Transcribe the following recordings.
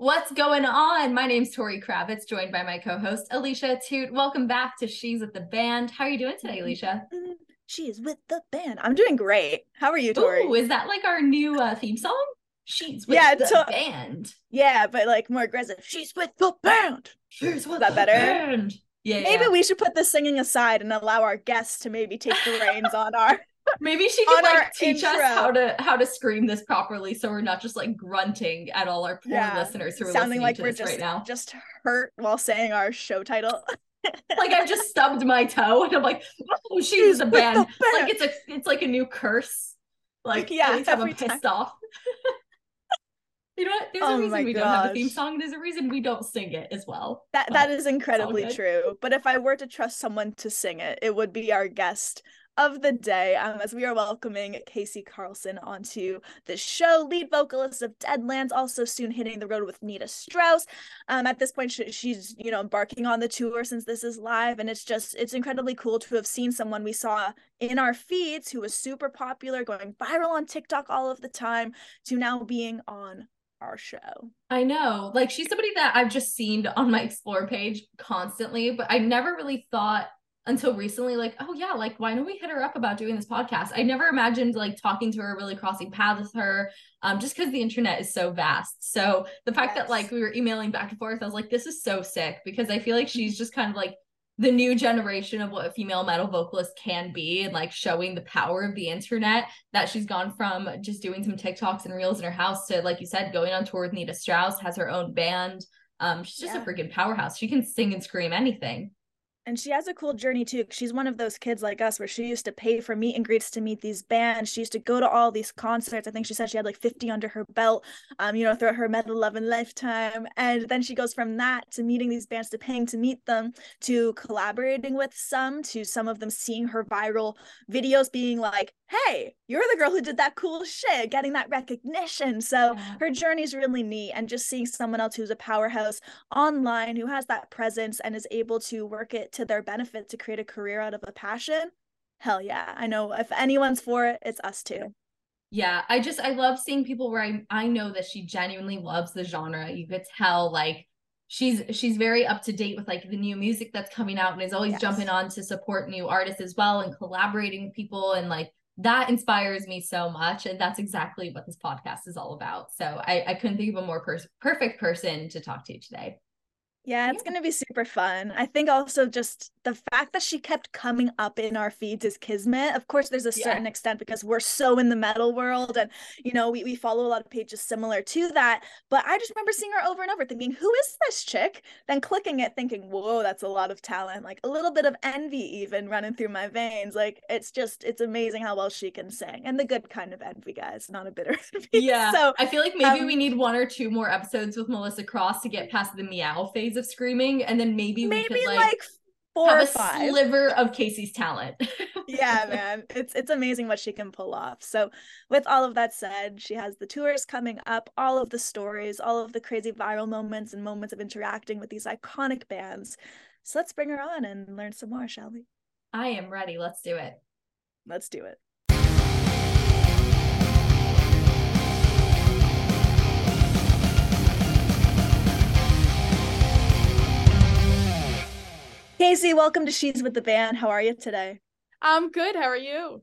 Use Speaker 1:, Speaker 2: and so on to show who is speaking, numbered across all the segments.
Speaker 1: What's going on? My name's Tori Kravitz, joined by my co-host Alicia Toot. Welcome back to She's with the Band. How are you doing today, Alicia?
Speaker 2: She's with the band. I'm doing great. How are you, Tori?
Speaker 1: Ooh, is that like our new uh, theme song? She's with
Speaker 2: Yeah,
Speaker 1: the
Speaker 2: to-
Speaker 1: band.
Speaker 2: Yeah, but like more aggressive. She's with the band.
Speaker 1: She's with
Speaker 2: that
Speaker 1: the
Speaker 2: better?
Speaker 1: band. Yeah,
Speaker 2: Maybe
Speaker 1: yeah.
Speaker 2: we should put the singing aside and allow our guests to maybe take the reins on our.
Speaker 1: Maybe she could like teach us how to how to scream this properly, so we're not just like grunting at all our poor
Speaker 2: Yeah,
Speaker 1: listeners who are
Speaker 2: sounding
Speaker 1: listening
Speaker 2: like
Speaker 1: to
Speaker 2: we're
Speaker 1: this
Speaker 2: just
Speaker 1: right now.
Speaker 2: just hurt while saying our show title.
Speaker 1: like I've just stubbed my toe and I'm like, oh, she's
Speaker 2: with
Speaker 1: band. Like it's a it's like a new curse. Like
Speaker 2: Yeah,
Speaker 1: anytime I'm
Speaker 2: every
Speaker 1: pissed off. you know what? There's
Speaker 2: Oh
Speaker 1: a reason we don't have a theme song. There's a reason we don't sing it as well.
Speaker 2: That that is incredibly true. But if I were to trust someone to sing it, it would be our guest of the day. Um, as we are welcoming Kasey Karlsen onto the show, lead vocalist of Deadlands, also soon hitting the road with Nita Strauss. Um, at this point, she, she's you know embarking on the tour since this is live, and it's just it's incredibly cool to have seen someone we saw in our feeds who was super popular, going viral on TikTok all of the time, to now being on our show.
Speaker 1: I know. Like she's somebody that I've just seen on my explore page constantly, but I never really thought until recently, like, oh yeah, like why don't we hit her up about doing this podcast? I never imagined like talking to her, really crossing paths with her, um, just because the internet is so vast. So the fact that like we were emailing back and forth, I was like, this is so sick because I feel like she's just kind of like the new generation of what a female metal vocalist can be and like showing the power of the internet that she's gone from just doing some TikToks and reels in her house to like you said going on tour with Nita Strauss has her own band um she's just
Speaker 2: Yeah.
Speaker 1: a freaking powerhouse she can sing and scream anything
Speaker 2: And she has a cool journey too. She's one of those kids like us where she used to pay for meet and greets to meet these bands. She used to go to all these concerts. I think she said she had like 50 under her belt, um, you know, throughout her metal love and lifetime. And then she goes from that to meeting these bands to paying to meet them to collaborating with some to some of them seeing her viral videos being like, hey, you're the girl who did that cool shit, getting that recognition. So
Speaker 1: Yeah.
Speaker 2: her journey's really neat. And just seeing someone else who's a powerhouse online who has that presence and is able to work it to their benefit to create a career out of a passion hell yeah. I know if anyone's for it it's us too.
Speaker 1: Yeah I just I love seeing people where I I know that she genuinely loves the genre. You could tell like she's she's very up to date with like the new music that's coming out and is always
Speaker 2: Yes.
Speaker 1: jumping on to support new artists as well and collaborating with people. And like that inspires me so much. And that's exactly what this podcast is all about. So i i couldn't think of a more pers- perfect person to talk to today
Speaker 2: yeah it's
Speaker 1: Yeah.
Speaker 2: going to be super fun i think also just the fact that she kept coming up in our feeds is kismet of course there's a
Speaker 1: Yeah.
Speaker 2: certain extent because we're so in the metal world and you know we, we follow a lot of pages similar to that but i just remember seeing her over and over thinking who is this chick then clicking it thinking whoa that's a lot of talent like a little bit of envy even running through my veins like it's just it's amazing how well she can sing and the good kind of envy guys not a bitter envy
Speaker 1: yeah
Speaker 2: so
Speaker 1: i feel like maybe
Speaker 2: um,
Speaker 1: we need one or two more episodes with melissa cross to get past the meow phase of screaming and then maybe, we
Speaker 2: maybe
Speaker 1: could
Speaker 2: like,
Speaker 1: like,
Speaker 2: four
Speaker 1: have
Speaker 2: or
Speaker 1: a
Speaker 2: five.
Speaker 1: sliver of kasey's talent.
Speaker 2: Yeah man. It's it's amazing what she can pull off. So with all of that said she has the tours coming up all of the stories all of the crazy viral moments and moments of interacting with these iconic bands. So let's bring her on and learn some more shall we?
Speaker 1: I am ready. Let's do it.
Speaker 2: Let's do it Kasey, welcome to She's with the Band. How are you today?
Speaker 3: I'm good. How are you?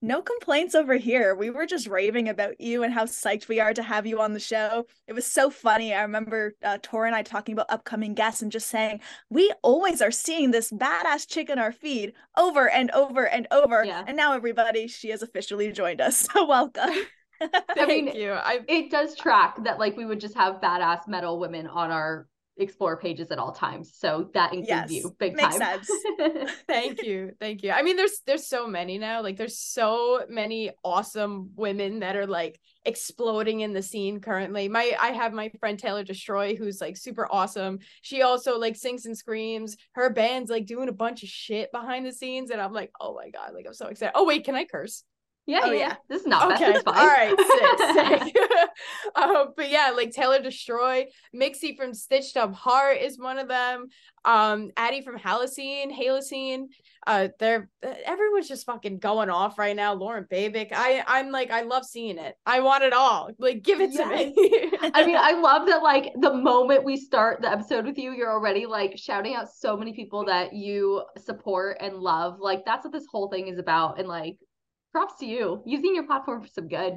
Speaker 2: No complaints over here. We were just raving about you and how psyched we are to have you on the show. It was so funny. I remember uh, Tor and I talking about upcoming guests and just saying, we always are seeing this badass chick in our feed over and over and over.
Speaker 1: Yeah.
Speaker 2: And now, everybody, she has officially joined us. So, welcome.
Speaker 3: Thank
Speaker 1: mean,
Speaker 3: you. I
Speaker 1: it does track that like we would just have badass metal women on our explore pages at all times so that includes
Speaker 2: Yes,
Speaker 1: you big
Speaker 2: makes
Speaker 1: time
Speaker 2: sense.
Speaker 3: thank you. Thank you. I mean there's there's so many now. Like there's so many awesome women that are like exploding in the scene currently. My I have my friend Taylor Destroy who's like super awesome. She also like sings and screams. Her band's like doing a bunch of shit behind the scenes and I'm like, "Oh my god, like I'm so excited." Oh wait, can I curse?
Speaker 1: Yeah,
Speaker 2: Oh,
Speaker 1: yeah,
Speaker 2: yeah.
Speaker 1: This is not bad.
Speaker 3: Okay.
Speaker 1: It's fine.
Speaker 3: All right. Sick. sick. um, but yeah, like Taylor Destroy, Mixi from Stitched Up Heart is one of them. Um, Addie from Halocene, Halocene. Uh, they're everyone's just fucking going off right now. Lauren Babic. I I'm like I love seeing it. I want it all. Like give it to me.
Speaker 1: I mean, I love that like the moment we start the episode with you, you're already like shouting out so many people that you support and love. Like that's what this whole thing is about. And like props to you using your platform for some good.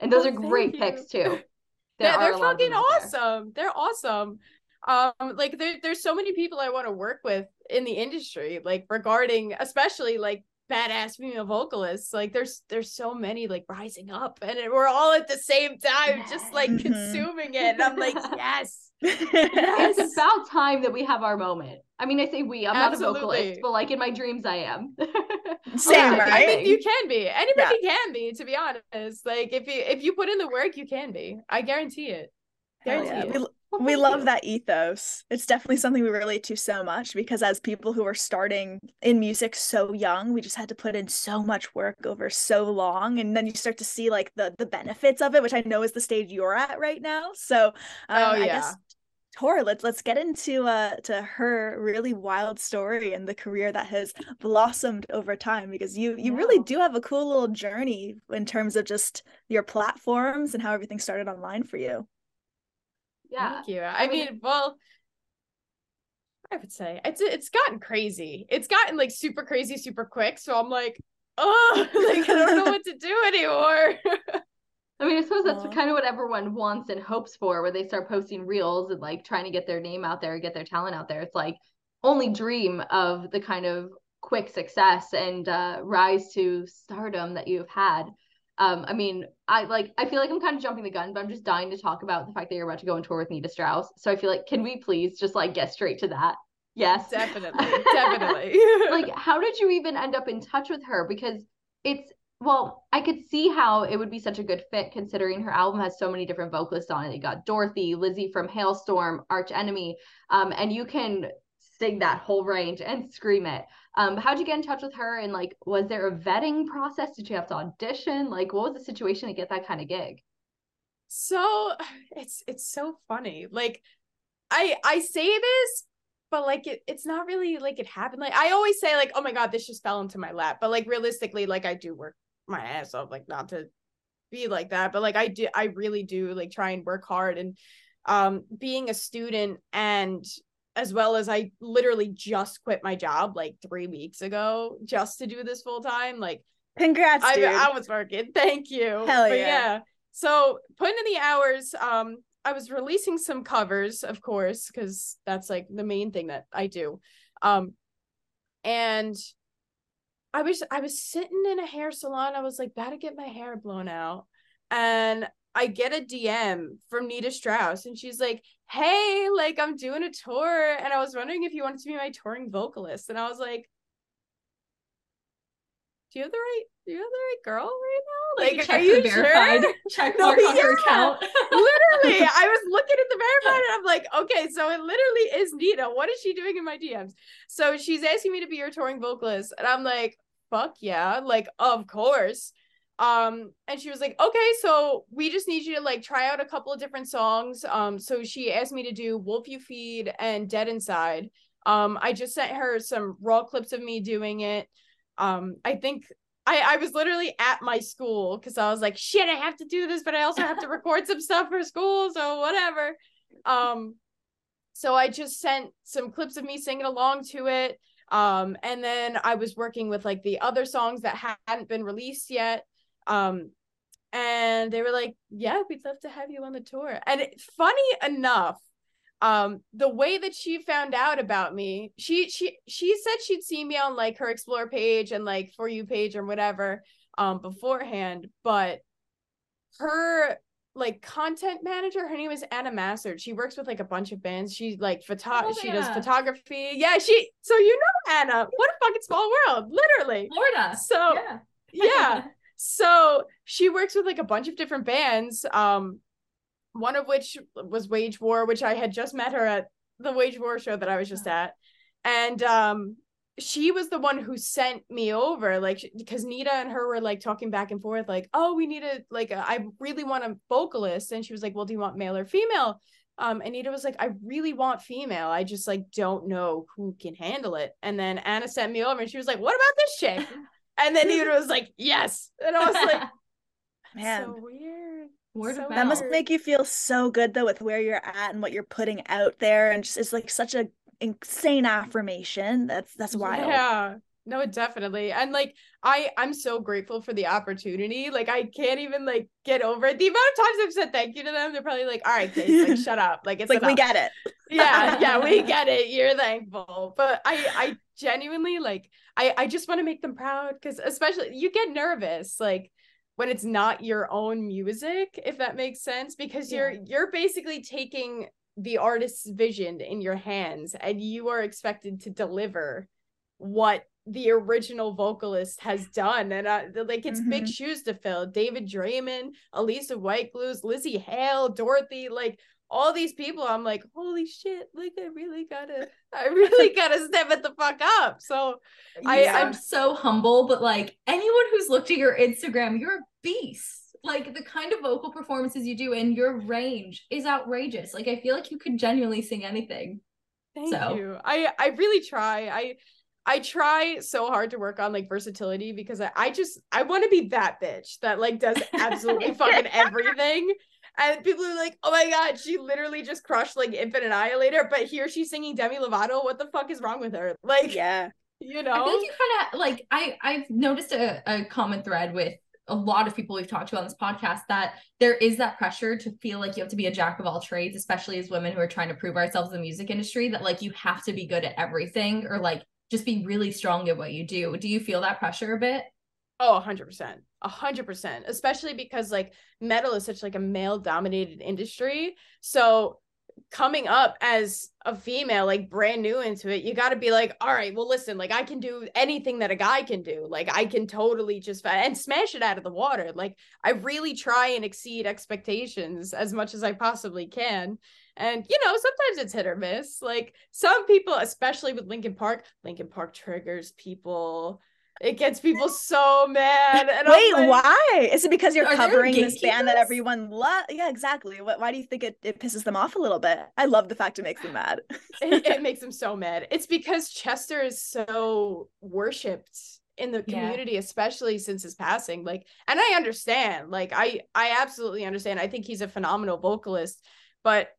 Speaker 1: And those
Speaker 3: Oh,
Speaker 1: are great
Speaker 3: you.
Speaker 1: picks too.
Speaker 3: yeah, they're
Speaker 1: a lot of
Speaker 3: fucking awesome. They're awesome. Um, like there, there's so many people I want to work with in the industry, like regarding especially like badass female vocalists. Like there's there's so many like rising up, and we're all at the same time, just like
Speaker 2: Mhm.
Speaker 3: consuming it. And I'm like, yes,
Speaker 1: It's about time that we have our moment. I mean, I say we, I'm not a vocalist, but like in my dreams, I am.
Speaker 2: Same,
Speaker 1: Yeah,
Speaker 3: I
Speaker 2: right?
Speaker 3: mean, you can be. Anybody can be. To be honest, like if you if you put in the work, you can be. I guarantee it. Guarantee
Speaker 2: yeah.
Speaker 3: it.
Speaker 2: We,
Speaker 1: Well,
Speaker 2: we love
Speaker 1: you.
Speaker 2: that ethos. It's definitely something we relate to so much because as people who are starting in music so young, we just had to put in so much work over so long and then you start to see like the the benefits of it, which I know is the stage you're at right now. So um,
Speaker 3: Oh,
Speaker 2: I guess Tor, let's let's get into uh to her really wild story and the career that has blossomed over time because you you really do have a cool little journey in terms of just your platforms and how everything started online for you.
Speaker 1: Yeah.
Speaker 3: Thank you. I,
Speaker 1: I mean-
Speaker 3: mean, well, I would say it's it's gotten crazy. It's gotten like super crazy, super quick. So I'm like, oh, like I don't know what to do anymore.
Speaker 1: I mean, I suppose that's
Speaker 2: Aw.
Speaker 1: kind of what everyone wants and hopes for, where they start posting reels and like trying to get their name out there, get their talent out there. It's like only dream of the kind of quick success and uh, rise to stardom that you've had. Um, I mean, I like, I feel like I'm kind of jumping the gun, but I'm just dying to talk about the fact that you're about to go on tour with Nita Strauss. So I feel like, can we please just like get straight to that? Yes,
Speaker 3: definitely, definitely.
Speaker 1: like how did you even end up in touch with her because it's well i could see how it would be such a good fit considering her album has so many different vocalists on it you got dorothy lzzy from halestorm arch enemy um, and you can sing that whole range and scream it um, how'd you get in touch with her and like was there a vetting process did you have to audition like what was the situation to get that kind of gig
Speaker 3: so it's it's so funny. Like I I say this, but like it, it's not really like it happened. Like I always say, like, oh my god, this just fell into my lap. But like realistically, like I do work my ass off, like not to be like that, but like I do I really do like try and work hard and um being a student and as well as I literally just quit my job like three weeks ago just to do this full time. Like
Speaker 2: Congrats,
Speaker 3: I,
Speaker 2: dude.
Speaker 3: I was working. Thank you.
Speaker 2: Hell
Speaker 3: But
Speaker 2: yeah.
Speaker 3: So putting in the hours, um, I was releasing some covers, of course, because that's like the main thing that I do. Um, and I was I was sitting in a hair salon. I was like, to get my hair blown out, and I get a DM from Nita Strauss, and she's like, "Hey, like I'm doing a tour, and I was wondering if you wanted to be my touring vocalist." And I was like, "Do you have the right? Do you have the right girl right now? Like,
Speaker 4: check
Speaker 3: are you
Speaker 4: verified
Speaker 3: sure?"
Speaker 4: check
Speaker 3: No,
Speaker 4: mark on her
Speaker 3: yeah.
Speaker 4: account.
Speaker 3: literally, I was looking at the verified and I'm like, okay, so it literally is Nita. What is she doing in my DMs? So she's asking me to be your touring vocalist, and I'm like, fuck yeah, like of course. Um, and she was like, okay, so we just need you to like try out a couple of different songs. Um, so she asked me to do Wolf You Feed and Dead Inside. Um, I just sent her some raw clips of me doing it. Um, I think I, I was literally at my school because I was like, shit, I have to do this, but I also have to record some stuff for school, so whatever. Um, so I just sent some clips of me singing along to it. Um, and then I was working with like the other songs that hadn't been released yet. Um, and they were like, yeah, we'd love to have you on the tour. And it, funny enough, um the way that she found out about me she she she said she'd seen me on like her explore page and like for you page or whatever um beforehand but her like content manager her name is anna massard. She works with like a bunch of bands. She like photo
Speaker 4: Oh,
Speaker 3: she does photography. Yeah she so you know anna. What a fucking small world literally.
Speaker 4: Florida.
Speaker 3: so
Speaker 4: yeah.
Speaker 3: yeah so she works with like a bunch of different bands um one of which was wage war which i had just met her at the wage war show that i was just at. And um she was the one who sent me over like because Nita and her were like talking back and forth like oh we need a like a, I really want a vocalist. And she was like well do you want male or female? Um and Nita was like I really want female. I just like don't know who can handle it. And then Anna sent me over and she was like what about this chick and then Nita was like yes and I was like
Speaker 2: Man,
Speaker 3: so weird
Speaker 1: Word
Speaker 3: So
Speaker 1: of
Speaker 2: that must make you feel so good though with where you're at and what you're putting out there, and just it's like such a insane affirmation. That's that's wild.
Speaker 3: Yeah. No, definitely. And like I I'm so grateful for the opportunity. Like I can't even like get over it. The amount of times I've said thank you to them, they're probably like, all right, like shut up. Like it's
Speaker 2: like we get it.
Speaker 3: yeah, yeah, we get it. You're thankful. But I I genuinely like I I just want to make them proud because especially you get nervous like when it's not your own music, if that makes sense, because you're you're basically taking the artist's vision in your hands and you are expected to deliver what the original vocalist has done and uh, like it's big
Speaker 2: Mhm.
Speaker 3: shoes to fill david draiman alissa white-gluz lzzy hale dorothy like all these people i'm like holy shit like i really gotta i really gotta step it the fuck up so
Speaker 1: You
Speaker 3: I, I'm
Speaker 1: so humble, but like anyone who's looked at your Instagram, you're a beast. Like the kind of vocal performances you do and your range is outrageous. Like I feel like you could genuinely sing anything.
Speaker 3: Thank
Speaker 1: So-
Speaker 3: you. I I really try. I I try so hard to work on like versatility because I, I just I want to be that bitch that like does absolutely fucking everything. And people are like, oh my god, she literally just crushed like Infant Annihilator, but here she's singing Demi Lovato. What the fuck is wrong with her? Like,
Speaker 2: Yeah.
Speaker 3: you
Speaker 1: I
Speaker 3: know?
Speaker 1: feel like you kind of like I I've noticed a, a common thread with a lot of people we've talked to on this podcast that there is that pressure to feel like you have to be a jack of all trades, especially as women who are trying to prove ourselves in the music industry, that like you have to be good at everything or like just be really strong at what you do. Do you feel that pressure a bit?
Speaker 3: Oh, 100%. A 100%. Especially because like metal is such like a male dominated industry. So coming up as a female like brand new into it, you got to be like, "All right, well listen, like I can do anything that a guy can do. Like I can totally just and smash it out of the water. Like I really try and exceed expectations as much as I possibly can." And you know, sometimes it's hit or miss. Like some people, especially with Linkin Park, Linkin Park triggers people. It gets people so mad. And
Speaker 2: Wait,
Speaker 3: like,
Speaker 2: why? Is it because you're covering this band that everyone loves? Yeah, exactly. What, why do you think it, it pisses them off a little bit? I love the fact it makes them mad.
Speaker 3: it, it makes them so mad. It's because Chester is so worshipped in the
Speaker 1: Yeah.
Speaker 3: community, especially since his passing. Like, and I understand. Like, I I absolutely understand. I think he's a phenomenal vocalist, but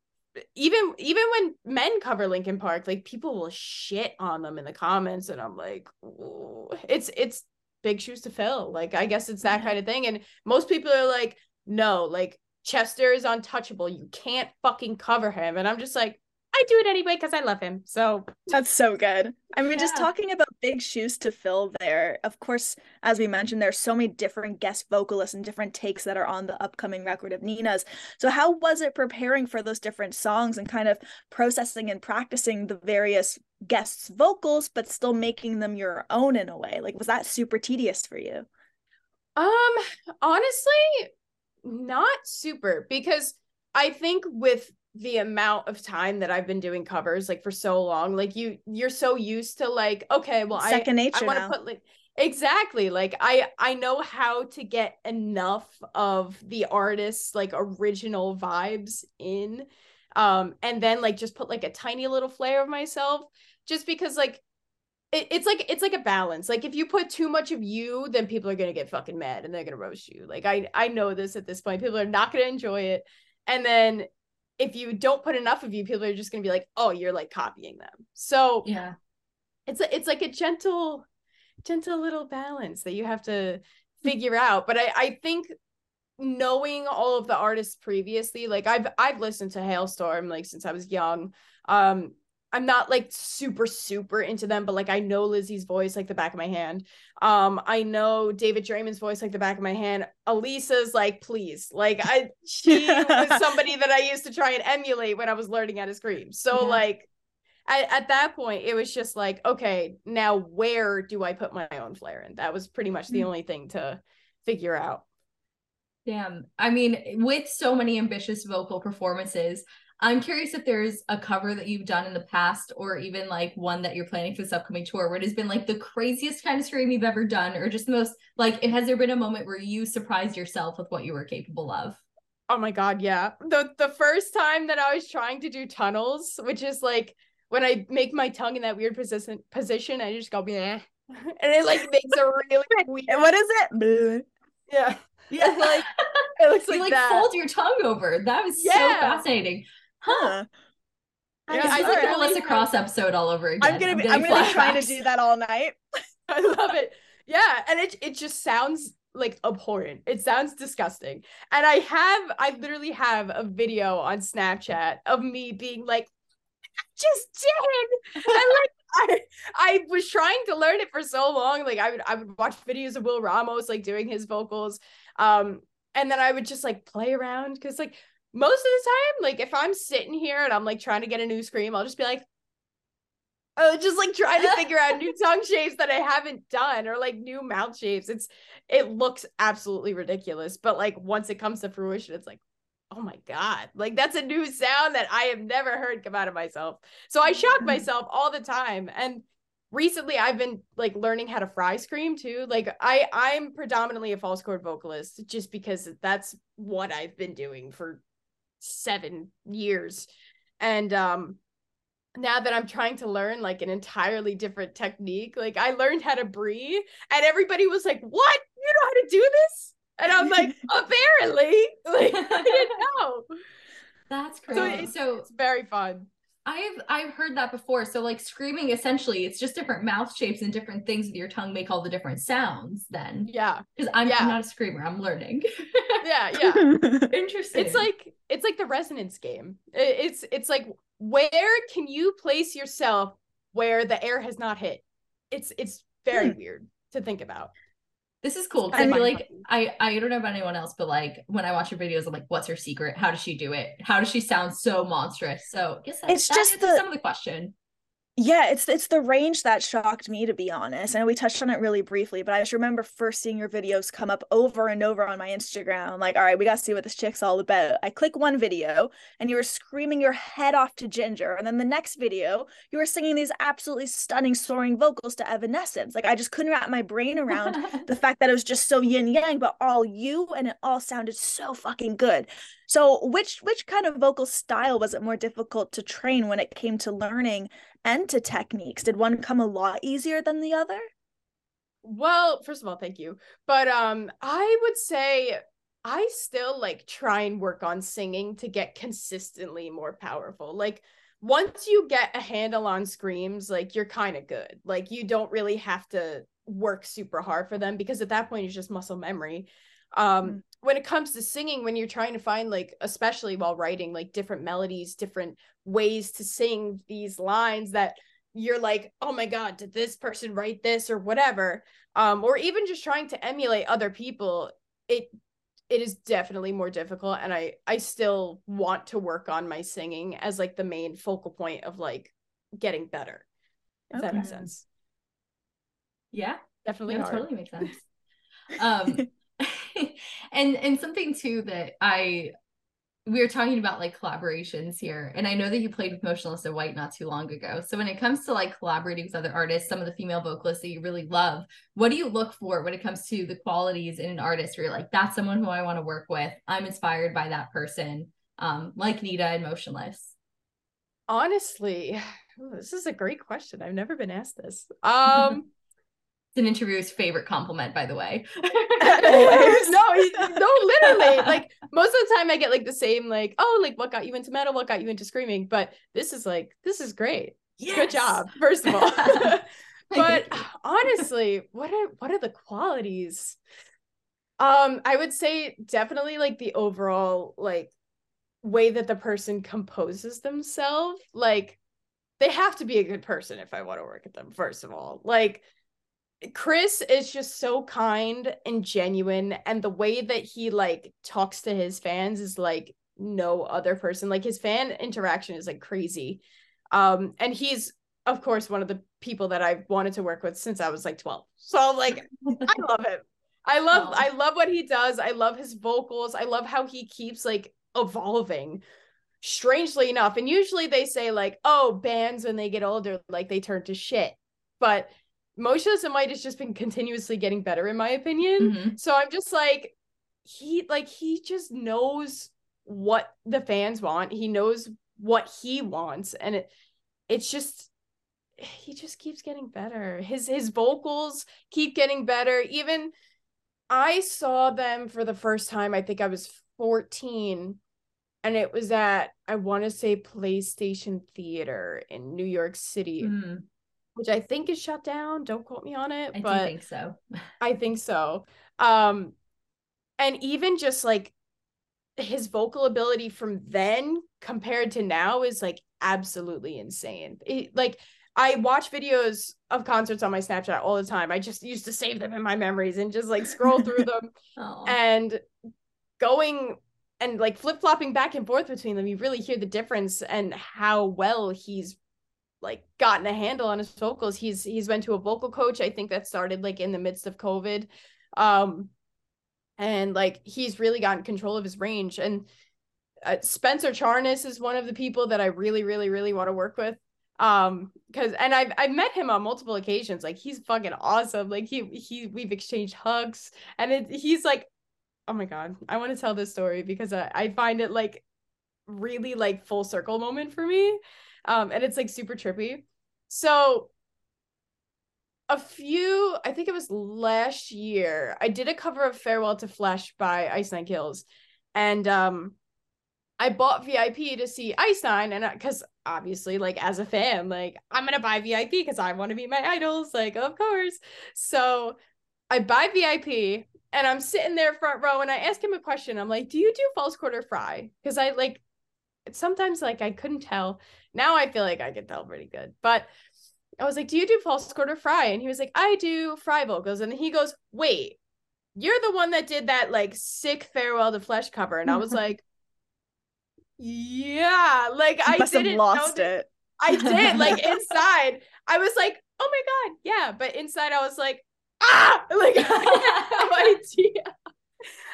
Speaker 3: even even when men cover Linkin Park, like people will shit on them in the comments, and I'm like, "Ooh." it's it's big shoes to fill. Like, I guess it's that
Speaker 2: Yeah.
Speaker 3: kind of thing. And most people are like, no, like Chester is untouchable. You can't fucking cover him. And I'm just like, I do it anyway because I love him. So
Speaker 2: That's so good. I mean, just talking about big shoes to fill there. Of course, as we mentioned, there's so many different guest vocalists and different takes that are on the upcoming record of Nita's. So, how was it preparing for those different songs and kind of processing and practicing the various guests' vocals, but still making them your own in a way? Like, was that super tedious for you?
Speaker 3: Um, honestly, not super because I think with the amount of time that I've been doing covers like for so long, like you you're so used to like, okay, well
Speaker 2: Second
Speaker 3: I
Speaker 2: nature
Speaker 3: I want to put like exactly like I I know how to get enough of the artist's like original vibes in um and then like just put like a tiny little flair of myself just because like it, it's like it's like a balance. Like if you put too much of you, then people are gonna get fucking mad and they're gonna roast you. Like I I know this at this point. People are not gonna enjoy it. And then if you don't put enough of you, people are just gonna be like, oh, you're like copying them. So
Speaker 1: Yeah.
Speaker 3: it's a, it's like a gentle, gentle little balance that you have to figure out. But I I think knowing all of the artists previously, like I've I've listened to Halestorm like since I was young. Um I'm not like super super into them, but like I know Lzzy's voice like the back of my hand. Um, I know David Draiman's voice like the back of my hand. Alissa's like, please, like I she was somebody that I used to try and emulate when I was learning how to scream. So
Speaker 1: Yeah.
Speaker 3: like at, at that point, it was just like, okay, now where do I put my own flair in? That was pretty much the
Speaker 2: Mm.
Speaker 3: only thing to figure out.
Speaker 1: Damn. I mean, with so many ambitious vocal performances, I'm curious if there's a cover that you've done in the past or even like one that you're planning for this upcoming tour where it has been like the craziest kind of scream you've ever done or just the most like it has there been a moment where you surprised yourself with what you were capable of?
Speaker 3: Oh my god, yeah. The the first time that I was trying to do tunnels, which is like when I make my tongue in that weird position position, I just go Bleh. and it like makes a really weird
Speaker 2: what is it?
Speaker 3: yeah.
Speaker 1: Yeah,
Speaker 3: like it looks
Speaker 1: you
Speaker 3: like,
Speaker 1: like
Speaker 3: that.
Speaker 1: fold your tongue over. That was so
Speaker 3: Yeah.
Speaker 1: fascinating. Huh.
Speaker 2: Huh.
Speaker 3: I,
Speaker 2: Yeah,
Speaker 1: This
Speaker 3: I
Speaker 1: is like
Speaker 2: right.
Speaker 1: a Melissa Cross episode all over again.
Speaker 2: I'm gonna be. I'm
Speaker 1: getting
Speaker 2: gonna be trying to do that all night.
Speaker 3: I love it. Yeah, and it it just sounds like abhorrent. It sounds disgusting. And I have I literally have a video on Snapchat of me being like just did. And like I I was trying to learn it for so long. Like I would I would watch videos of Will Ramos like doing his vocals. Um and then I would just like play around cuz like most of the time like if I'm sitting here and I'm like trying to get a new scream, I'll just be like Oh, just like trying to figure out new tongue shapes that I haven't done or like new mouth shapes. It's it looks absolutely ridiculous, but like once it comes to fruition, it's like, oh my god, like that's a new sound that I have never heard come out of myself. So I shock
Speaker 1: Mhm.
Speaker 3: myself all the time. And recently I've been like learning how to fry scream too. Like I I'm predominantly a false chord vocalist just because that's what I've been doing for 7 years. And um now that I'm trying to learn like an entirely different technique, like I learned how to breathe, and everybody was like, "What? You know how to do this?" And I'm like, "Apparently, like I didn't know."
Speaker 1: That's
Speaker 3: So
Speaker 1: crazy.
Speaker 3: it's,
Speaker 1: So
Speaker 3: it's very fun.
Speaker 1: I've I've heard that before. So like screaming essentially it's just different mouth shapes and different things with your tongue make all the different sounds then.
Speaker 3: Yeah,
Speaker 1: Because I'm,
Speaker 3: Yeah.
Speaker 1: I'm not a screamer, I'm learning.
Speaker 3: yeah, yeah.
Speaker 1: Interesting.
Speaker 3: It's like it's like the resonance game. It's it's like where can you place yourself where the air has not hit? It's it's very
Speaker 2: Hmm.
Speaker 3: weird to think about.
Speaker 1: This is cool. 'cause
Speaker 3: I
Speaker 1: I feel like I I don't know about anyone else, but like when I watch your videos, I'm like, what's her secret? How does she do it? How does she sound so monstrous? So I guess that,
Speaker 2: It's
Speaker 1: that
Speaker 2: just
Speaker 1: answers
Speaker 2: the-
Speaker 1: some of the question.
Speaker 2: Yeah, it's it's the range that shocked me to be honest. I know we touched on it really briefly, but I just remember first seeing your videos come up over and over on my Instagram. Like, all right, we gotta see what this chick's all about. I click one video and you were screaming your head off to Jinjer, and then the next video you were singing these absolutely stunning soaring vocals to Evanescence. Like I just couldn't wrap my brain around the fact that it was just so yin yang, but all you and it all sounded so fucking good. So which which kind of vocal style was it more difficult to train when it came to learning and to techniques? Did one come a lot easier than the other?
Speaker 3: Well, first of all, thank you. But um I would say I still like try and work on singing to get consistently more powerful. Like once you get a handle on screams, like you're kind of good. Like you don't really have to work super hard for them because at that point it's just muscle memory. Um
Speaker 2: Mm.
Speaker 3: When it comes to singing when you're trying to find like especially while writing like different melodies, different ways to sing these lines that you're like, "Oh my god, did this person write this or whatever?" um or even just trying to emulate other people it it is definitely more difficult and i i still want to work on my singing as like the main focal point of like getting better if that makes sense
Speaker 1: yeah.
Speaker 3: definitely
Speaker 1: totally makes sense. Um and and something too that I we were talking about like collaborations here and i know that you played with motionless in white not too long ago. So when it comes to like collaborating with other artists some of the female vocalists that you really love what do you look for when it comes to the qualities in an artist where you're like that's someone who i want to work with. I'm inspired by that person um like nita and motionless
Speaker 3: honestly this is a great question. I've never been asked this. Um
Speaker 1: it's an interviewer's favorite compliment by the way
Speaker 3: no, he- no, literally. Like most of the time, I get like the same, like, oh, like what got you into metal? What got you into screaming? But this is like, this is great. Good job, first of all. but honestly, what are what are the qualities? Um, I would say definitely like the overall like way that the person composes themselves. Like they have to be a good person if I want to work with them, first of all. Like Chris is just so kind and genuine and the way that he like talks to his fans is like no other person. Like his fan interaction is like crazy. Um and he's of course one of the people that I've wanted to work with since I was like 12. So like I love him. I love. I love what he does. I love his vocals. I love how he keeps like evolving. strangely enough, and usually they say like, oh, bands when they get older, like they turn to shit. But Moshe Samite has just been continuously getting better, in my opinion.
Speaker 1: Mhm.
Speaker 3: So I'm just like, he like he just knows what the fans want. He knows what he wants, and it it's just he just keeps getting better. His his vocals keep getting better. Even I saw them for the first time. I think I was 14 and it was at I want to say PlayStation Theater in New York City,
Speaker 1: Mm,
Speaker 3: which I think is shut down. Don't quote me on it,
Speaker 1: I
Speaker 3: but
Speaker 1: think so.
Speaker 3: I think so. Um and even just like his vocal ability from then compared to now is like absolutely insane. It, like I watch videos of concerts on my Snapchat all the time. I just used to save them in my memories and just like scroll through them
Speaker 1: Oh,
Speaker 3: and going and like flip-flopping back and forth between them you really hear the difference and how well he's like gotten a handle on his vocals. He's he's went to a vocal coach i think that started like in the midst of covid. Um and like he's really gotten control of his range. And uh, spencer charnas is one of the people that i really really really want to work with. Um because and i've i've met him on multiple occasions. Like he's fucking awesome. Like he he we've exchanged hugs. And it, he's like oh my god i want to tell this story because I, I find it like really like full circle moment for me um and it's like super trippy so a few i think it was last year i did a cover of farewell to flesh by ice nine kills and um i bought vip to see ice nine and because obviously like as a fan like i'm gonna buy vip because i want to meet my idols like of course so i buy vip and I'm sitting there front row and I ask him a question. I'm like, do you do false quarter fry? Because I like sometimes like I couldn't tell. Now I feel like I can tell pretty good. But I was like, do you do false quarter fry? And he was like, I do fry vocals. And he goes, wait, you're the one that did that like sick farewell to flesh cover. And I was like, yeah, like
Speaker 2: You
Speaker 3: I
Speaker 2: must have lost it.
Speaker 3: I did. Like inside, I was like, oh my God, yeah. But inside, I was like, ah, like I had no idea.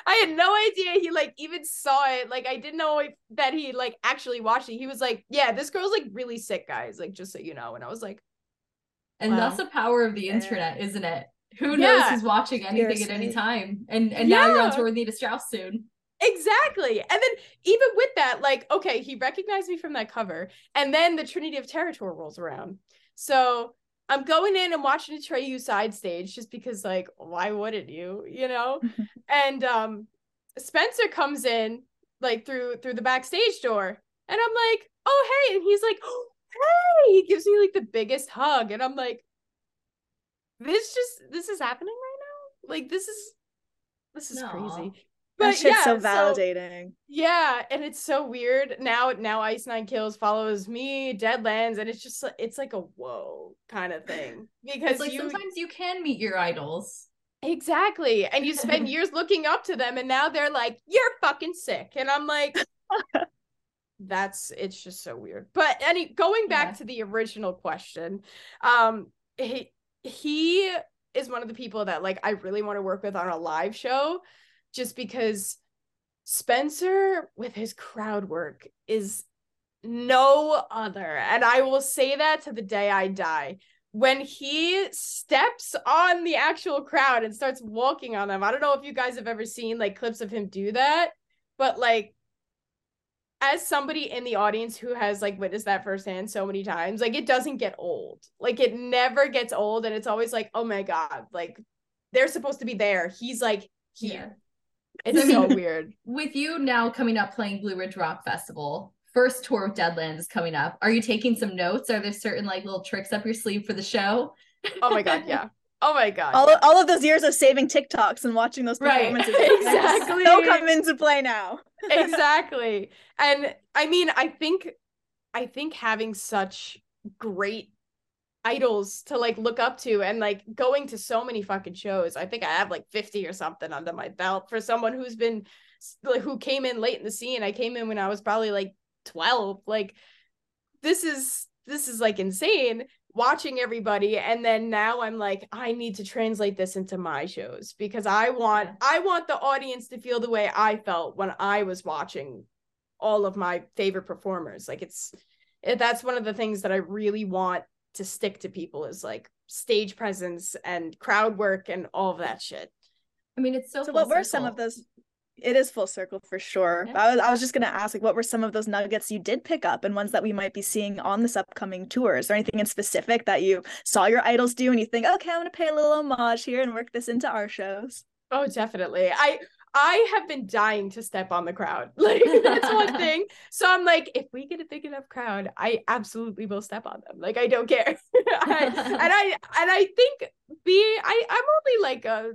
Speaker 3: I had no idea he like even saw it. Like I didn't know if, that he like actually watched it. He was like, yeah, this girl's like really sick, guys. Like just so you know. And I was like,
Speaker 1: and
Speaker 3: Wow.
Speaker 1: that's the power of the
Speaker 2: Yeah.
Speaker 1: internet, isn't it? Who knows
Speaker 3: Yeah.
Speaker 1: who's watching anything at any time? And and now you're on
Speaker 3: Yeah.
Speaker 1: tour with Nita Strauss soon.
Speaker 3: Exactly. And then even with that, like, okay, he recognized me from that cover. And then the Trinity of Terror tour rolls around. So I'm going in and watching Atreyu side stage just because, like, why wouldn't you? You know? and um Spencer comes in like through through the backstage door, and I'm like, oh hey, and he's like, oh, hey, he gives me like the biggest hug, and I'm like, this just this is happening right now? Like this is this is
Speaker 1: Aw.
Speaker 3: crazy.
Speaker 2: That shit's so
Speaker 3: yeah,
Speaker 2: validating.
Speaker 3: yeah, and it's so weird now. Now Ice Nine Kills follows me, Deadlands, and it's just it's like a whoa kind of thing because
Speaker 1: like
Speaker 3: you
Speaker 1: sometimes you can meet your idols.
Speaker 3: exactly, and you spend years looking up to them, and now they're like, "You're fucking sick," and I'm like, that's it's just so weird. But any going back
Speaker 1: Yeah.
Speaker 3: to the original question, um, he he is one of the people that like I really want to work with on a live show, just because Spencer with his crowd work is no other. And I will say that to the day I die. When he steps on the actual crowd and starts walking on them, I don't know if you guys have ever seen like clips of him do that, but like as somebody in the audience who has like witnessed that firsthand so many times, like it doesn't get old. Like it never gets old. And it's always like, oh my God, like they're supposed to be there. He's like here. It's so weird.
Speaker 1: With you now coming up playing Blue Ridge Rock Festival, first tour of Deadlands is coming up. Are you taking some notes? Are there certain like little tricks up your sleeve for the show?
Speaker 3: Oh my God, yeah. Oh my God.
Speaker 2: All, all of those years of saving TikToks and watching those performances.
Speaker 1: Right.
Speaker 2: performances
Speaker 3: Exactly.
Speaker 2: still come into play now.
Speaker 3: exactly. And I mean, I think I think having such great idols to like look up to and like going to so many fucking shows. I think I have like 50 or something under my belt for someone who's been like who came in late in the scene. I came in when I was probably like 12. Like this is this is like insane watching everybody and then now I'm like I need to translate this into my shows because I want I want the audience to feel the way I felt when I was watching all of my favorite performers. Like it's that's one of the things that I really want to stick to people is like stage presence and crowd work and all of that shit.
Speaker 1: I mean, it's so.
Speaker 2: So,
Speaker 1: full
Speaker 2: what were some of those? It is full circle for sure.
Speaker 1: Yeah.
Speaker 2: I was I was just gonna ask, like, what were some of those nuggets you did pick up, and ones that we might be seeing on this upcoming tour? Is there anything in specific that you saw your idols do, and you think, okay, I'm gonna pay a little homage here and work this into our shows?
Speaker 3: Oh, definitely. I I have been dying to step on the crowd. Like that's one thing. So I'm like, if we get a big enough crowd, I absolutely will step on them. Like I don't care. I, and I and I think being I I'm only like a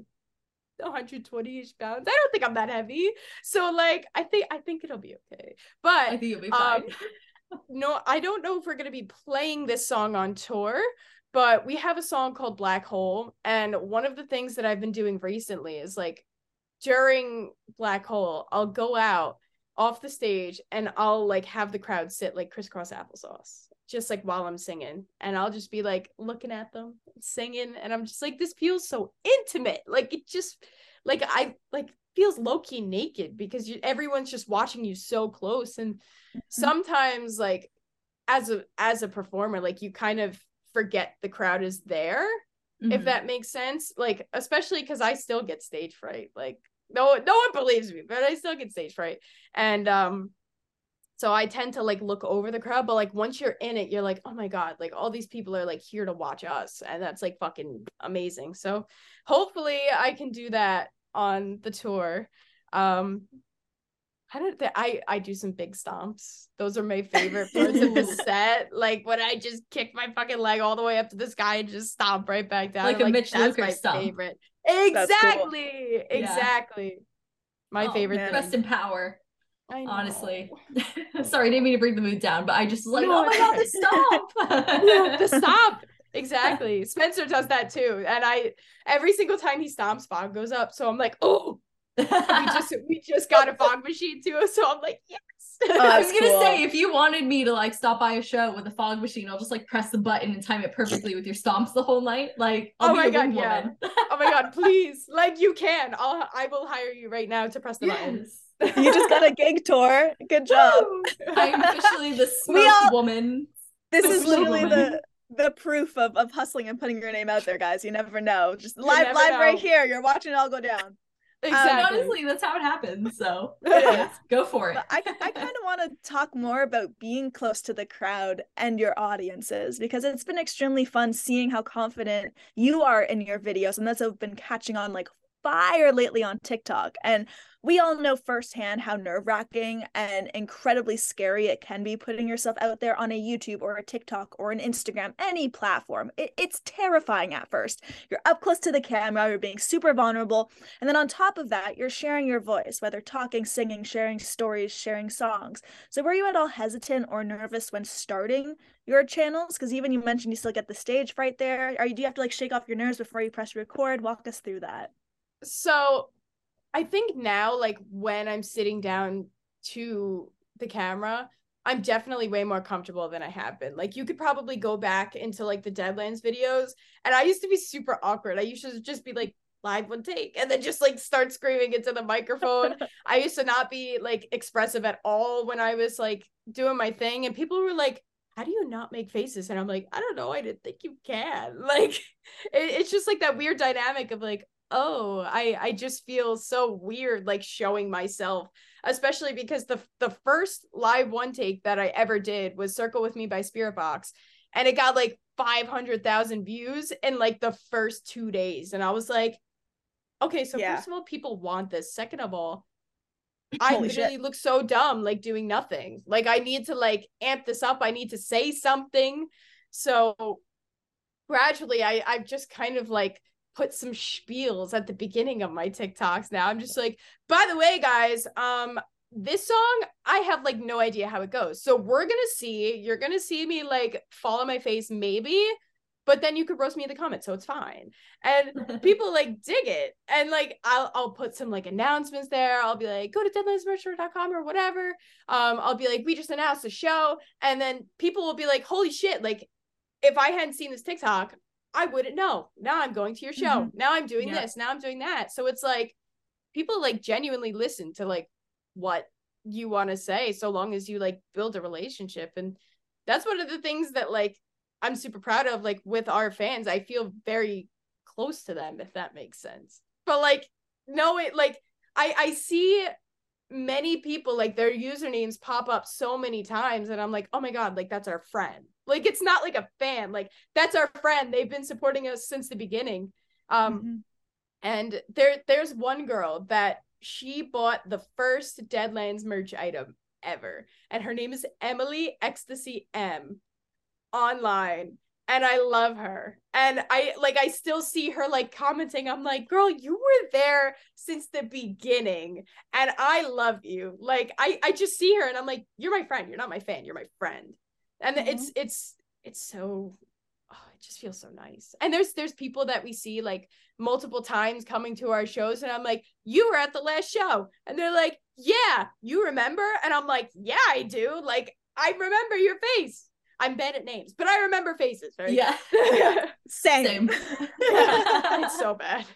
Speaker 3: 120ish pounds. I don't think I'm that heavy. So like I think I think it'll be okay. But
Speaker 1: I think you'll be fine.
Speaker 3: um, no, I don't know if we're gonna be playing this song on tour, but we have a song called Black Hole, and one of the things that I've been doing recently is like during Black Hole, I'll go out off the stage and I'll like have the crowd sit like crisscross applesauce, just like while I'm singing, and I'll just be like looking at them singing, and I'm just like, this feels so intimate, like it just like I like feels low key naked because you, everyone's just watching you so close. And sometimes like as a as a performer like you kind of forget the crowd is there if
Speaker 1: Mhm.
Speaker 3: that makes sense. Like especially because i still get stage fright like no no one believes me but i still get stage fright. And um so i tend to like look over the crowd but like once you're in it you're like oh my god like all these people are like here to watch us. And that's like fucking amazing. So hopefully i can do that on the tour. Um I don't think I I do some big stomps. Those are my favorite parts of the set. Like when I just kick my fucking leg all the way up to the sky and just stomp right back down.
Speaker 1: Like
Speaker 3: I'm
Speaker 1: a Mitch
Speaker 3: that's
Speaker 1: Lucker
Speaker 3: my
Speaker 1: stomp.
Speaker 3: favorite.
Speaker 2: cool.
Speaker 3: Exactly. Exactly. My
Speaker 1: Oh,
Speaker 3: favorite
Speaker 2: man.
Speaker 3: thing.
Speaker 1: Rest in power. Honestly. Sorry, I didn't mean to bring the mood down, but I just was like,
Speaker 3: No,
Speaker 1: oh my god, the stomp.
Speaker 3: the stomp. Exactly. Spencer does that too. And I every single time he stomps, fog goes up. So I'm like, oh, we just we just got a fog machine too. So I'm like, yes.
Speaker 1: Oh, I was
Speaker 2: That's
Speaker 1: gonna
Speaker 2: cool.
Speaker 1: say if you wanted me to like stop by a show with a fog machine, I'll just like press the button and time it perfectly with your stomps the whole night. Like, I'll
Speaker 3: Oh
Speaker 1: be
Speaker 3: my God, yeah.
Speaker 1: woman.
Speaker 3: oh my god, please. Like you can. I'll I will hire you right now to press the button.
Speaker 1: Yes.
Speaker 2: You just got a gig tour. Good job.
Speaker 1: I'm officially the smoke
Speaker 2: all-
Speaker 1: woman.
Speaker 2: This is literally
Speaker 1: woman.
Speaker 2: the the proof of, of hustling and putting your name out there, guys. You never know. Just live
Speaker 3: never
Speaker 2: live right here. You're watching it all go down.
Speaker 3: Exactly.
Speaker 1: Honestly, that's how it happens. So yeah, go for it.
Speaker 2: I, I kind of want to talk more about being close to the crowd and your audiences because it's been extremely fun seeing how confident you are in your videos. And that's what I've been catching on like fire lately on TikTok. And we all know firsthand how nerve wracking and incredibly scary it can be putting yourself out there on a YouTube or a TikTok or an Instagram, any platform. It, it's terrifying at first. You're up close to the camera, you're being super vulnerable. And then on top of that, you're sharing your voice, whether talking, singing, sharing stories, sharing songs. So were you at all hesitant or nervous when starting your channels? Because even you mentioned you still get the stage fright there. Are you do you have to like shake off your nerves before you press record? Walk us through that.
Speaker 3: So I think now, like when I'm sitting down to the camera, I'm definitely way more comfortable than I have been. Like you could probably go back into like the Deadlands videos, and I used to be super awkward. I used to just be like live one take and then just like start screaming into the microphone. I used to not be like expressive at all when I was like doing my thing, and people were like, how do you not make faces? And I'm like, I don't know. I didn't think you can. Like, it, it's just like that weird dynamic of like, oh, I I just feel so weird like showing myself, especially because the the first live one take that I ever did was Circle with Me by Spiritbox, and it got like five hundred thousand views in like the first two days, and I was like, okay, so
Speaker 2: Yeah.
Speaker 3: first of all, people want this. Second of all, I
Speaker 2: Holy shit.
Speaker 3: literally look so dumb, like doing nothing. Like I need to like amp this up. I need to say something. So gradually, I I've just kind of like put some spiels at the beginning of my TikToks. Now I'm just like, by the way, guys, um, this song I have like no idea how it goes. So we're gonna see. You're gonna see me like fall on my face, maybe. But then you could roast me in the comments, so it's fine. And people like dig it and like I'll I'll put some like announcements there. I'll be like, go to deadlandsmerchstore.com or whatever. Um, I'll be like, we just announced a show, and then people will be like, holy shit, like if I hadn't seen this TikTok, I wouldn't know. Now I'm going to your show.
Speaker 2: Mhm.
Speaker 3: Now I'm doing
Speaker 1: Yeah.
Speaker 3: this. Now I'm doing that. So it's like people like genuinely listen to like what you want to say so long as you like build a relationship and that's one of the things that like I'm super proud of like with our fans I feel very close to them if that makes sense but like no it like I I see many people like their usernames pop up so many times and I'm like oh my god like that's our friend like it's not like a fan like that's our friend they've been supporting us since the beginning um mm-hmm. and there there's one girl that she bought the first Deadlands merch item ever. And her name is Emily Ecstasy M online. And I love her. And I like I still see her like commenting. I'm like, girl, you were there since the beginning. And I love you. Like I I just see her and I'm like, you're my friend. You're not my fan. You're my friend. And mm-hmm. it's it's it's so oh, it just feels so nice. And there's there's people that we see like multiple times coming to our shows, and I'm like, you were at the last show, and they're like, yeah, you remember, and I'm like, yeah, I do. Like I remember your face. I'm bad at names, but I remember faces. Right?
Speaker 1: Yeah,
Speaker 2: yeah. same. same.
Speaker 3: yeah. It's so bad.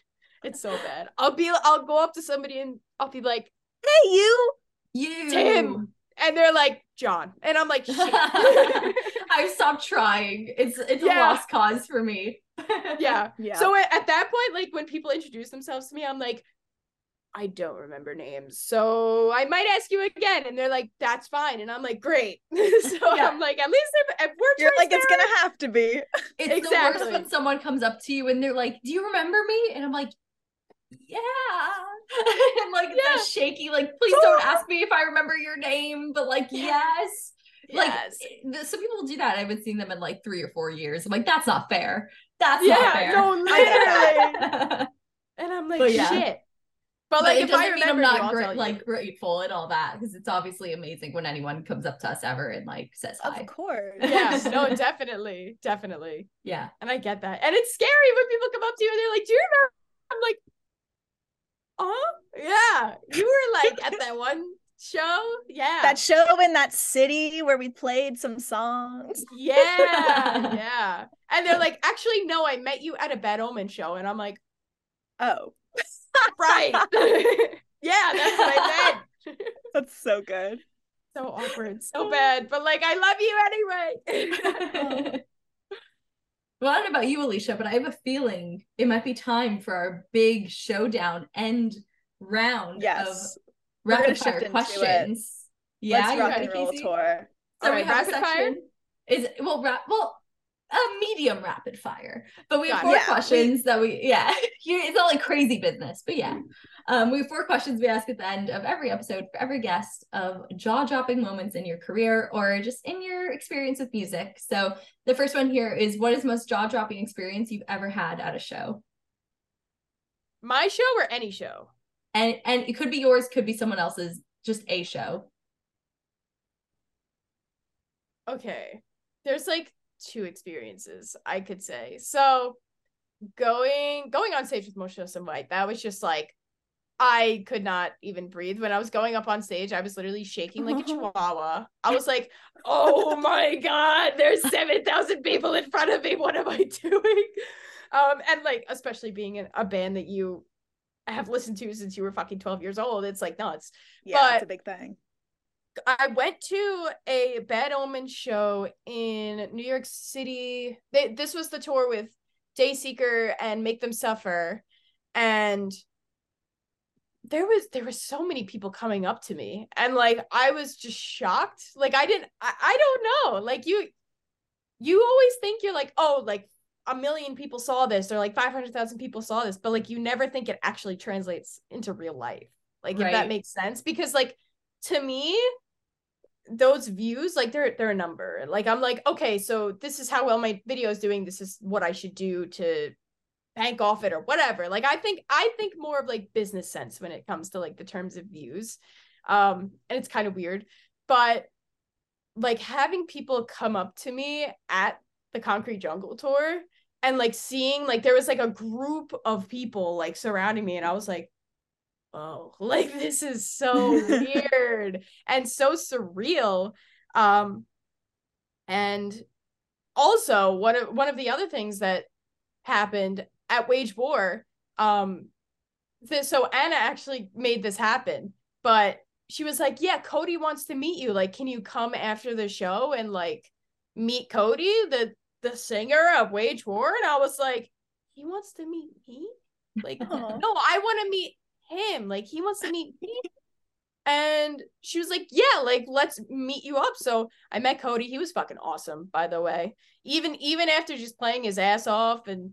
Speaker 3: It's so bad. I'll be. I'll go up to somebody and I'll be like,
Speaker 2: "Hey, you,
Speaker 1: you,
Speaker 3: Tim," and they're like, "John," and I'm like,
Speaker 1: I've stopped trying. It's it's yeah. a lost cause for me.
Speaker 3: yeah. Yeah. So at, at that point, like when people introduce themselves to me, I'm like, I don't remember names. So I might ask you again. And they're like, that's fine. And I'm like, great. so yeah. I'm like, at least if, if we're
Speaker 2: You're like, it's gonna have to be.
Speaker 1: It's exactly. the worst when someone comes up to you and they're like, Do you remember me? And I'm like, Yeah. and like yeah. that shaky, like, please don't ask me if I remember your name, but like, yes. Like yes. Eh, some people do that. I haven't seen them in like three or four years. I'm like, that's not fair. That's yeah, not fair.
Speaker 3: No, literally. and I'm like, but, yeah. shit.
Speaker 1: But, but like, if I remember, I'm not gra- like grateful and all that because it's obviously amazing when anyone comes up to us ever and like says hi.
Speaker 2: Of course.
Speaker 3: Yeah. no, definitely, definitely.
Speaker 1: Yeah.
Speaker 3: And I get that, and it's scary when people come up to you and they're like, "Do you remember?" I'm like, "Oh, yeah, you were like at that one show. Yeah.
Speaker 2: That show in that city where we played some songs.
Speaker 3: Yeah. yeah. And they're like, actually, no, I met you at a Bad Omen show. And I'm like,
Speaker 2: oh.
Speaker 3: right. yeah, that's what I
Speaker 2: meant. that's so good.
Speaker 3: So awkward. So bad. But like, I love you anyway.
Speaker 1: Well, I don't know about you, Alicia, but I have a feeling it might be time for our big showdown end round
Speaker 2: yes.
Speaker 1: of rapid fire questions.
Speaker 2: Yeah, Let's rock and roll tour.
Speaker 1: So All we right, have rapid fire is well, rap well, a medium rapid fire, but we have four yeah, questions we, that we yeah, it's not like crazy business, but yeah, um, we have four questions we ask at the end of every episode for every guest of jaw dropping moments in your career or just in your experience with music. So the first one here is what is most jaw dropping experience you've ever had at a show?
Speaker 3: My show or any show?
Speaker 1: and and it could be yours could be someone else's just a show
Speaker 3: okay there's like two experiences i could say so going going on stage with Motionless in White that was just like I could not even breathe when I was going up on stage. I was literally shaking like a chihuahua. I was like, "Oh my god, there's 7,000 people in front of me. What am I doing?" Um and like especially being in a band that you have listened to since you were fucking 12 years old. It's like nuts.
Speaker 2: Yeah, but it's a big thing.
Speaker 3: I went to a Bad Omen show in New York City. They, this was the tour with Dayseeker and Make Them Suffer. And there was there were so many people coming up to me and like I was just shocked. Like I didn't I, I don't know. Like you you always think you're like, oh, like a million people saw this or like 500,000 people saw this, but like you never think it actually translates into real life. Like right. if that makes sense because like to me those views like they're they're a number. Like I'm like okay, so this is how well my video is doing. This is what I should do to bank off it or whatever. Like I think I think more of like business sense when it comes to like the terms of views. Um and it's kind of weird, but like having people come up to me at the Concrete Jungle tour and like seeing like there was like a group of people like surrounding me and i was like oh like this is so weird and so surreal um and also one of one of the other things that happened at wage war um th- so anna actually made this happen but she was like, "Yeah, Cody wants to meet you. Like, can you come after the show and like meet Cody, the the singer of Wage War?" And I was like, "He wants to meet me? Like, no, I want to meet him. Like, he wants to meet me." And she was like, "Yeah, like let's meet you up." So I met Cody. He was fucking awesome, by the way. Even even after just playing his ass off and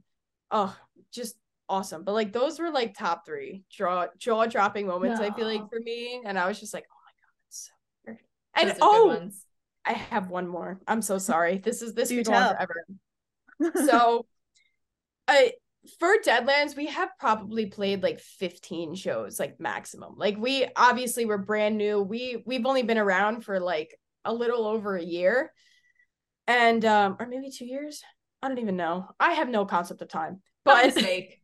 Speaker 3: oh, just awesome. But like those were like top three jaw jaw dropping moments. I feel like for me, and I was just like, "Oh my god, that's so weird." And
Speaker 1: Those
Speaker 3: oh,
Speaker 1: ones.
Speaker 3: I have one more. I'm so sorry. This is this
Speaker 2: Do
Speaker 3: could go on forever. So, I for Deadlands, we have probably played like 15 shows, like maximum. Like we obviously were brand new. We we've only been around for like a little over a year, and um, or maybe two years. I don't even know. I have no concept of time.
Speaker 1: But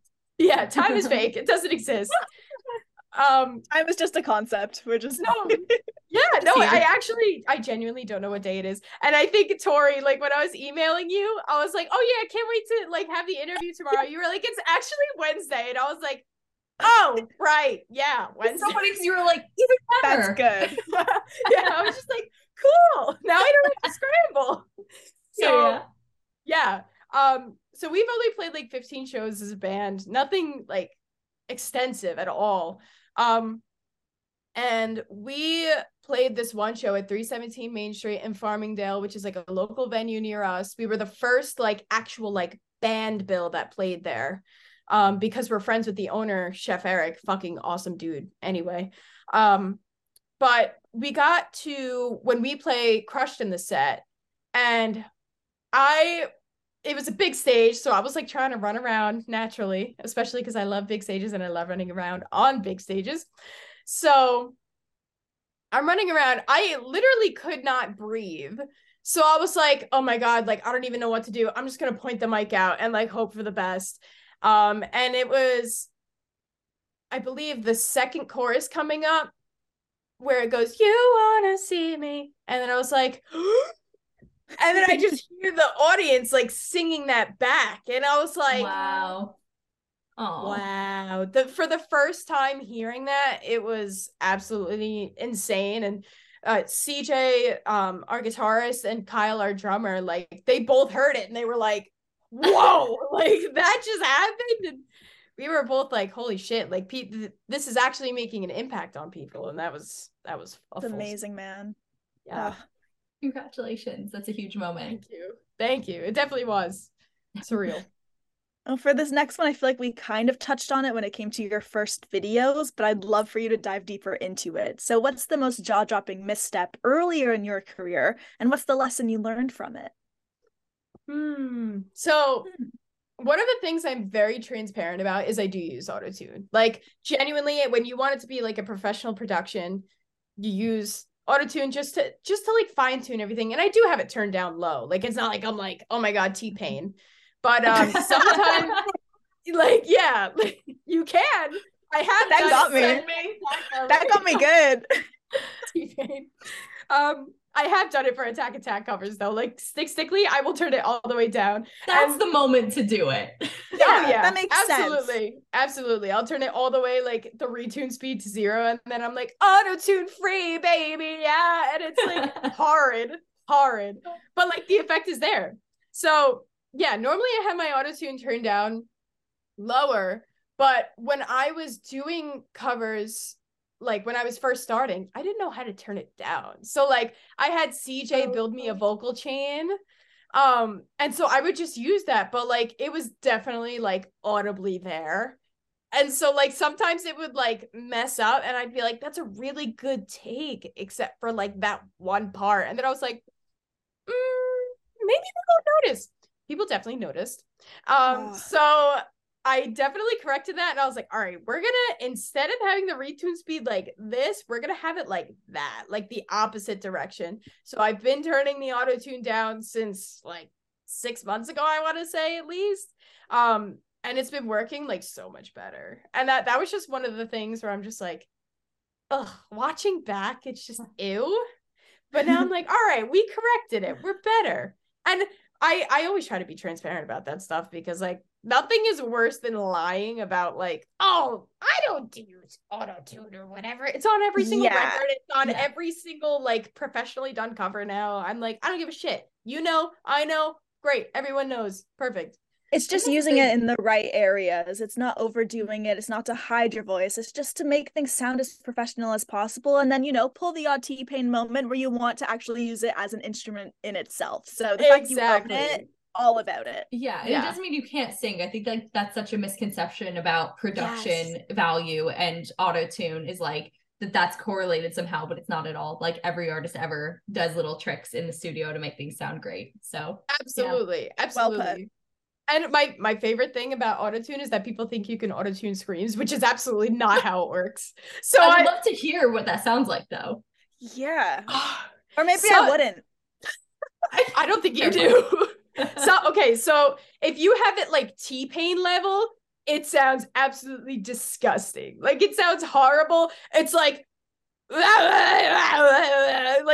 Speaker 3: yeah, time is fake. It doesn't exist. Um,
Speaker 2: Time is just a concept. We're just
Speaker 3: no, yeah, no. I actually, I genuinely don't know what day it is. And I think Tori, like when I was emailing you, I was like, oh yeah, I can't wait to like have the interview tomorrow. You were like, it's actually Wednesday. And I was like, oh, right. Yeah, Wednesday.
Speaker 1: So funny because you were like,
Speaker 2: That's good.
Speaker 3: yeah, I was just like, cool. Now I don't have to scramble. So
Speaker 1: Yeah, yeah.
Speaker 3: yeah. Um, so we've only played like 15 shows as a band, nothing like extensive at all. Um, and we played this one show at 317 Main Street in Farmingdale, which is like a local venue near us. We were the first like actual like band bill that played there. Um, because we're friends with the owner, Chef Eric, fucking awesome dude. Anyway, um, but we got to when we play Crushed in the set, and I it was a big stage, so I was like trying to run around naturally, especially because I love big stages and I love running around on big stages. So I'm running around. I literally could not breathe. So I was like, oh my God, like I don't even know what to do. I'm just gonna point the mic out and like hope for the best. Um, and it was, I believe, the second chorus coming up where it goes, You wanna see me? And then I was like, and then I just hear the audience like singing that back. And I was like,
Speaker 1: wow. Oh,
Speaker 3: Wow. The for the first time hearing that, it was absolutely insane. And uh CJ, um, our guitarist, and Kyle, our drummer, like they both heard it and they were like, Whoa, like that just happened. And we were both like, holy shit, like pe- th- this is actually making an impact on people. And that was that was a
Speaker 2: It's
Speaker 3: full-
Speaker 2: amazing, man.
Speaker 3: Yeah.
Speaker 1: Congratulations. That's a huge moment.
Speaker 3: Thank you. Thank you. It definitely was surreal.
Speaker 2: Well, for this next one, I feel like we kind of touched on it when it came to your first videos, but I'd love for you to dive deeper into it. So, what's the most jaw dropping misstep earlier in your career, and what's the lesson you learned from it?
Speaker 3: Hmm. So one of the things I'm very transparent about is I do use autotune. Like genuinely, when you want it to be like a professional production, you use autotune just to just to like fine tune everything. And I do have it turned down low. Like it's not like I'm like, oh my god, T Pain. But um sometimes like yeah, like, you can. I have
Speaker 2: That got me.
Speaker 3: Me.
Speaker 2: That got me good.
Speaker 3: T-Pain. Um, I have done it for Attack Attack covers though. Like Stick Stickly, I will turn it all the way down.
Speaker 1: That's
Speaker 3: And-
Speaker 1: the moment to do it.
Speaker 3: Oh yeah,
Speaker 2: that makes sense.
Speaker 3: absolutely, absolutely. I'll turn it all the way like the retune speed to zero, and then I'm like auto tune free, baby, yeah, and it's like horrid, horrid, but like the effect is there. So yeah, normally I have my auto tune turned down lower, but when I was doing covers. Like when I was first starting, I didn't know how to turn it down. So like I had CJ
Speaker 2: Oh,
Speaker 3: build me a vocal chain um and so i would just use that but like it was definitely like audibly there. And so like sometimes it would like mess up and i'd be like that's a really good take except for like that one part and then i was like mm, maybe people don't notice. People definitely noticed. Um so i definitely corrected that and i was like all right we're gonna instead of having the retune speed like this we're gonna have it like that like the opposite direction so I've been turning the auto tune down since like six months ago, I want to say at least. Um, and it's been working like so much better. And that that was just one of the things where I'm just like, ugh, watching back, it's just ew. But now I'm like, all right, we corrected it. We're better. And I I always try to be transparent about that stuff because like nothing is worse than lying about like, oh, I don't use auto tune or whatever. It's on every single
Speaker 2: Yeah.
Speaker 3: record. It's on
Speaker 1: Yeah.
Speaker 3: every single like professionally done cover now. I'm like, I don't give a shit. You know, I know. Great. Everyone knows. Perfect.
Speaker 2: It's just using it in the right areas. It's not overdoing it. It's not to hide your voice. It's just to make things sound as professional as possible. And then, you know, pull the odd T pain moment where you want to actually use it as an instrument in itself. So the fact you own it, all about it.
Speaker 1: Yeah,
Speaker 3: Yeah.
Speaker 1: it doesn't mean you can't sing. I think like that's such a misconception about production value and auto tune is like that that's correlated somehow, but it's not at all. Like every artist ever does little tricks in the studio to make things sound great. So
Speaker 3: Absolutely.
Speaker 2: Well
Speaker 3: Absolutely. And my my favorite thing about autotune is that people think you can autotune screams, which is absolutely not how it works. So
Speaker 1: I
Speaker 3: I,
Speaker 1: would love to hear what that sounds like though.
Speaker 2: Yeah. Or maybe
Speaker 3: So-
Speaker 2: I wouldn't.
Speaker 3: I don't think you do. so okay, so if you have it like T pain level, it sounds absolutely disgusting. Like it sounds horrible. It's like like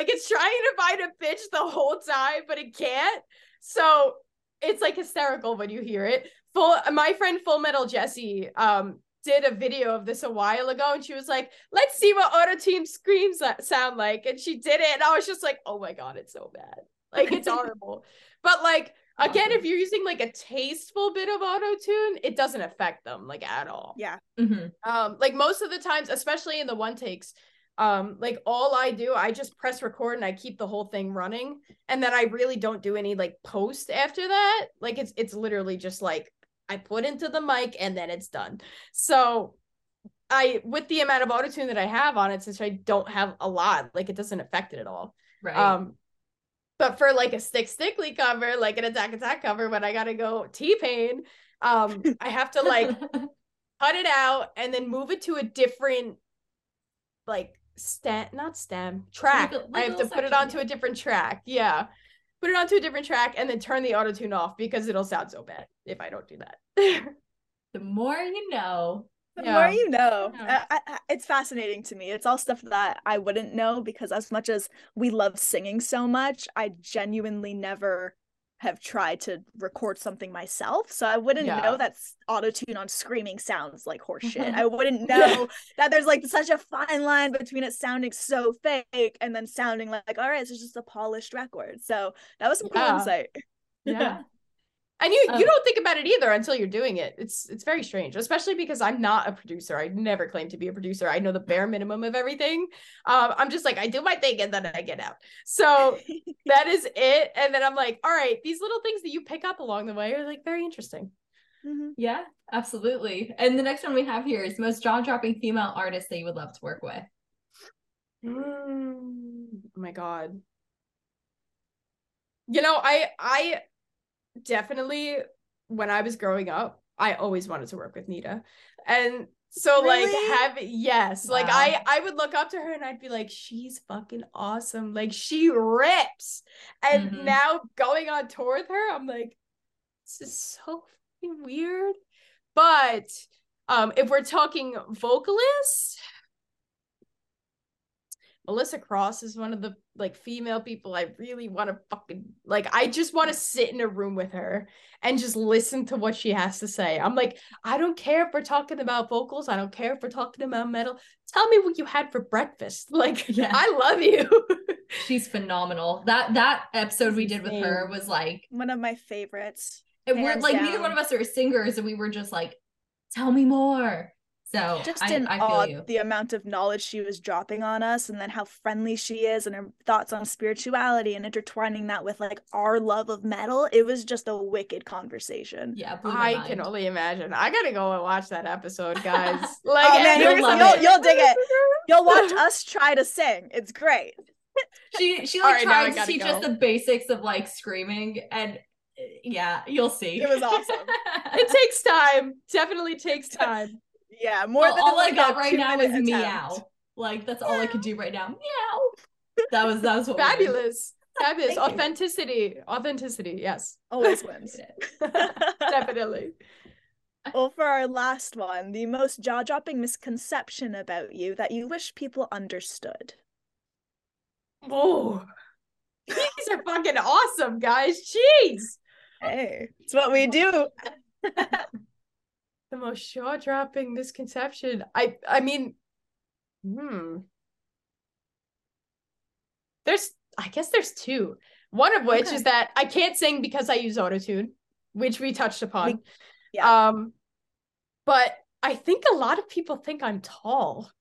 Speaker 3: it's trying to find a pitch the whole time, but it can't. So it's like hysterical when you hear it. Full my friend Full Metal Jessie um did a video of this a while ago and she was like, let's see what auto tune screams sound like. And she did it, and I was just like, oh my god, it's so bad. Like it's horrible. But like again, if you're using like a tasteful bit of auto tune, it doesn't affect them like at all.
Speaker 2: Yeah.
Speaker 1: Mhm.
Speaker 3: Um, like most of the times, especially in the one takes, um, like all I do, I just press record and I keep the whole thing running, and then I really don't do any like post after that. Like it's it's literally just like I put into the mic and then it's done. So I with the amount of autotune that I have on it, since I don't have a lot, like it doesn't affect it at all.
Speaker 1: Right.
Speaker 3: Um, but for like a stick stickly cover, like an attack attack cover, when I gotta go T pain, um, I have to like cut it out and then move it to a different like stem not stem track.
Speaker 1: Like a- like
Speaker 3: i have to put it onto a different track yeah. Put it onto a different track and then turn the auto tune off because it'll sound so bad if i don't do that.
Speaker 1: The more you know.
Speaker 2: The
Speaker 3: Yeah.
Speaker 2: more you know.
Speaker 3: Yeah.
Speaker 2: I, I, it's fascinating to me. It's all stuff that I wouldn't know because as much as we love singing so much, I genuinely never have tried to record something myself. So I wouldn't
Speaker 3: Yeah.
Speaker 2: know that auto tune on screaming sounds like horseshit. I wouldn't know that there's like such a fine line between it sounding so fake and then sounding like, all right, this is just a polished record. So that was some cool insight.
Speaker 3: yeah and you
Speaker 1: Um,
Speaker 3: you don't think about it either until you're doing it it's it's very strange especially because i'm not a producer i never claim to be a producer i know the bare minimum of everything um i'm just like i do my thing and then i get out so that is it and then i'm like all right these little things that you pick up along the way are like very interesting
Speaker 2: Mhm.
Speaker 1: Yeah, absolutely. And the next one we have here is most jaw dropping female artist that you would love to work with.
Speaker 3: Mm, oh my god. You know, I I definitely when I was growing up, I always wanted to work with Nita. And so like have yes, like I I would look up to her and I'd be like she's fucking awesome. Like she rips. And
Speaker 1: Mhm.
Speaker 3: now going on tour with her, I'm like this is so fucking weird. But um if we're talking vocalists Melissa Cross is one of the like female people I really want to fucking like I just want to sit in a room with her and just listen to what she has to say. I'm like, I don't care if we're talking about vocals, I don't care if we're talking about metal. Tell me what you had for breakfast. Like
Speaker 1: Yeah.
Speaker 3: I love you.
Speaker 1: She's phenomenal. That that episode we did with her was like
Speaker 2: One of my favorites.
Speaker 1: And we're
Speaker 2: Hands
Speaker 1: like neither one of us are singers and we were just like, tell me more. So
Speaker 2: just
Speaker 1: I,
Speaker 2: in
Speaker 1: I feel
Speaker 2: awe
Speaker 1: you.
Speaker 2: the amount of knowledge she was dropping on us and then how friendly she is and her thoughts on spirituality and intertwining that with like our love of metal it was just a wicked conversation
Speaker 1: Yeah,
Speaker 3: I
Speaker 1: mind.
Speaker 3: can only imagine. I gotta go and watch that episode, guys. Oh, like
Speaker 2: oh man
Speaker 1: you'll
Speaker 2: you're,
Speaker 1: love
Speaker 2: you'll,
Speaker 1: it.
Speaker 2: you'll dig it you'll watch us try to sing it's great
Speaker 1: She she like
Speaker 3: right, now I
Speaker 1: tried to
Speaker 3: gotta
Speaker 1: teach us the basics of like screaming and yeah, you'll see.
Speaker 2: It was awesome.
Speaker 3: It takes time. Definitely takes time.
Speaker 2: Yeah more
Speaker 1: Well,
Speaker 2: than
Speaker 1: all
Speaker 2: like
Speaker 1: I got right now is
Speaker 2: attempt.
Speaker 1: meow. Like that's all I could do right now. Meow. That was that was what.
Speaker 3: Fabulous. Fabulous.
Speaker 2: Thank you.
Speaker 3: Authenticity. Authenticity. Yes.
Speaker 2: always wins
Speaker 3: Definitely.
Speaker 2: well for our last one the most jaw-dropping misconception about you that you wish people understood
Speaker 3: Oh. These are fucking awesome, guys. Jeez.
Speaker 2: hey it's what we do
Speaker 3: the most jaw-dropping misconception. I I mean, hmm. There's I guess there's two. One of which
Speaker 2: Okay.
Speaker 3: is that I can't sing because I use autotune, which we touched upon.
Speaker 2: yeah.
Speaker 3: Um but I think a lot of people think I'm tall.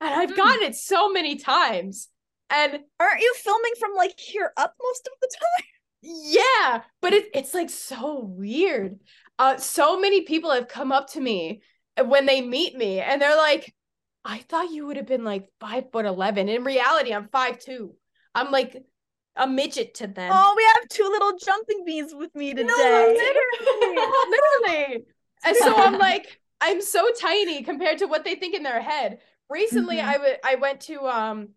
Speaker 3: And I've
Speaker 1: Hmm.
Speaker 3: gotten it so many times. And
Speaker 2: Aren't you filming from like here up most of the time?
Speaker 3: Yeah, but it, it's like so weird. Uh, so many people have come up to me when they meet me and they're like, I thought you would have been like five foot eleven. In reality, I'm five two. I'm like a midget to them.
Speaker 2: Oh, we have two little jumping beans with me today.
Speaker 3: literally, literally. And so I'm like, I'm so tiny compared to what they think in their head. Recently,
Speaker 2: Mhm.
Speaker 3: I would I went to um,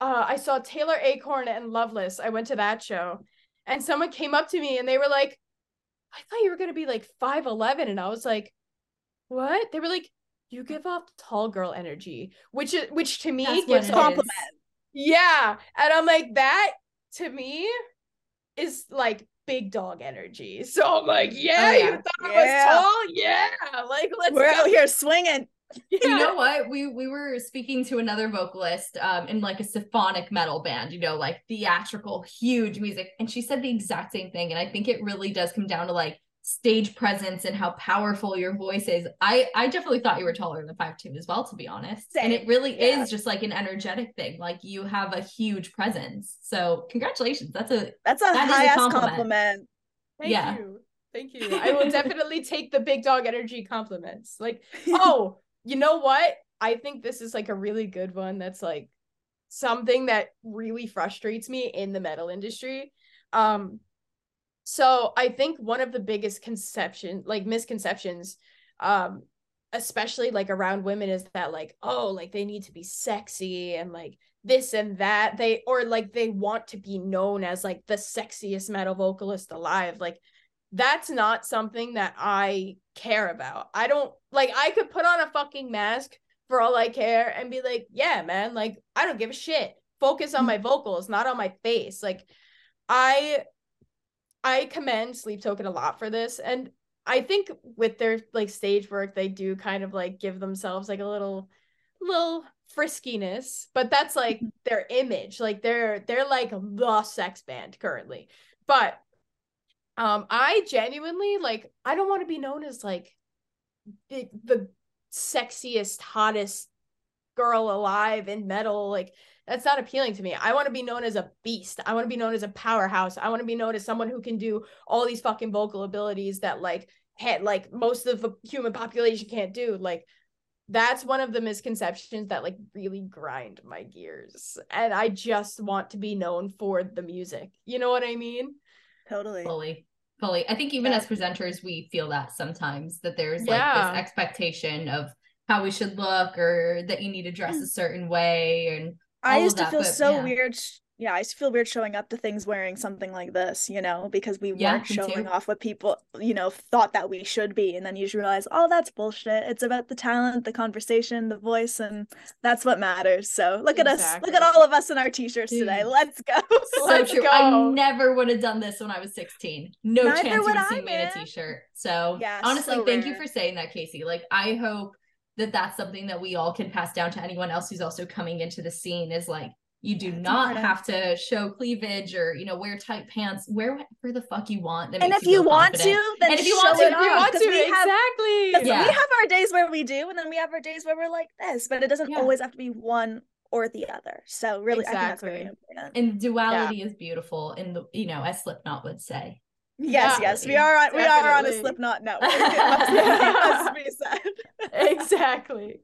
Speaker 3: uh, I saw Taylor Acorn and Loveless. I went to that show, and someone came up to me and they were like, "I thought you were gonna be like five eleven," and I was like, "What?" They were like, "You give off tall girl energy," which is which to me
Speaker 1: That's
Speaker 3: gives
Speaker 2: Compliment.
Speaker 3: yeah. And I'm like, that to me is like big dog energy. So I'm like, yeah,
Speaker 1: Oh, yeah.
Speaker 3: you thought
Speaker 2: Yeah.
Speaker 3: I was tall? Yeah. Like, let's
Speaker 2: We're
Speaker 3: go.
Speaker 2: out here swinging.
Speaker 3: Yeah.
Speaker 1: you know what we we were speaking to another vocalist um in like a symphonic metal band you know like theatrical huge music and she said the exact same thing and i think it really does come down to like stage presence and how powerful your voice is i i definitely thought you were taller than five two as well to be honest and it really
Speaker 2: yeah.
Speaker 1: is just like an energetic thing like you have a huge presence so congratulations that's a
Speaker 2: That's a
Speaker 1: That is a
Speaker 2: high ass
Speaker 1: compliment.
Speaker 2: compliment.
Speaker 3: Thank
Speaker 1: yeah.
Speaker 3: you. Thank you. I will definitely take the big dog energy compliments. Like, oh, you know what? I think this is like a really good one that's like something that really frustrates me in the metal industry. Um so I think one of the biggest conception like misconceptions um especially like around women is that like oh like they need to be sexy and like this and that they or like they want to be known as like the sexiest metal vocalist alive like that's not something that I care about. I don't like I could put on a fucking mask for all I care and be like, yeah, man, like I don't give a shit. Focus on mm-hmm. my vocals, not on my face. Like I I commend Sleep Token a lot for this and I think with their like stage work they do kind of like give themselves like a little little friskiness, but that's like mm-hmm. their image. Like they're they're like the sex band currently. But um I genuinely like I don't want to be known as like the, the sexiest hottest girl alive in metal like that's not appealing to me. I want to be known as a beast. I want to be known as a powerhouse. I want to be known as someone who can do all these fucking vocal abilities that like had like most of the human population can't do. Like that's one of the misconceptions that like really grind my gears. And I just want to be known for the music. You know what I mean?
Speaker 2: Totally.
Speaker 1: fully fully i think even
Speaker 2: Yeah.
Speaker 1: as presenters we feel that sometimes that there's like
Speaker 3: Yeah.
Speaker 1: this expectation of how we should look or that you need to dress a certain way and
Speaker 2: I used to feel
Speaker 1: but
Speaker 2: so
Speaker 1: yeah.
Speaker 2: weird. Yeah, I feel weird showing up to things wearing something like this, you know, because we
Speaker 1: Yeah,
Speaker 2: weren't showing
Speaker 1: too.
Speaker 2: off what people, you know, thought that we should be. And then you just realize, oh, that's bullshit. It's about the talent, the conversation, the voice, and that's what matters. So look at us. Look at all of us in our t-shirts today. Let's go.
Speaker 1: so
Speaker 3: Let's
Speaker 1: true
Speaker 3: go.
Speaker 1: i never would have done this when i was 16 no
Speaker 2: Neither
Speaker 1: chance
Speaker 2: would
Speaker 1: see me in a
Speaker 2: man.
Speaker 1: t-shirt so
Speaker 2: Yeah,
Speaker 1: honestly
Speaker 2: so
Speaker 1: thank you for saying that Kasey like i hope that that's something that we all can pass down to anyone else who's also coming into the scene is like you do
Speaker 2: That's
Speaker 1: not
Speaker 2: important.
Speaker 1: have to show cleavage or you know wear tight pants wear whatever the fuck you want that
Speaker 2: and if you
Speaker 1: feel
Speaker 2: want
Speaker 1: confident.
Speaker 2: to, then
Speaker 1: And if you
Speaker 2: show
Speaker 1: want to,
Speaker 2: it
Speaker 1: if you
Speaker 2: off,
Speaker 3: want
Speaker 2: 'cause
Speaker 3: to,
Speaker 2: we have-
Speaker 3: exactly.
Speaker 2: 'cause
Speaker 1: Yeah.
Speaker 2: we have our days where we do, and then we have our days where we're like this, but it doesn't
Speaker 1: Yeah.
Speaker 2: always have to be one or the other. So really, I think that's very
Speaker 3: Exactly.
Speaker 2: important.
Speaker 1: and duality is beautiful in the you know as slipknot would say
Speaker 2: Yes,
Speaker 3: Yeah.
Speaker 2: yes, we are on we are on a Slipknot network. It must, it must be said.
Speaker 3: exactly.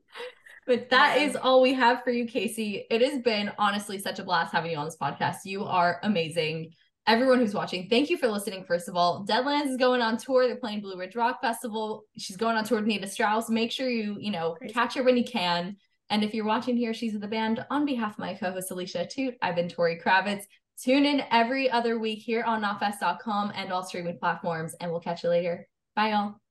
Speaker 1: But that
Speaker 2: Yeah.
Speaker 1: is all we have for you, Kasey. It has been honestly such a blast having you on this podcast. You are amazing. Everyone who's watching, thank you for listening. First of all, Deadlands is going on tour. They're playing Blue Ridge Rock Festival. She's going on tour with Nita Strauss. Make sure you, you know,
Speaker 2: Crazy.
Speaker 1: catch her when you can. And if you're watching here, she's the band. On behalf of my co-host Alicia Toot, I've been Tori Kravitz. Tune in every other week here on knotfest.com and all streaming platforms, and we'll catch you later. Bye, y'all.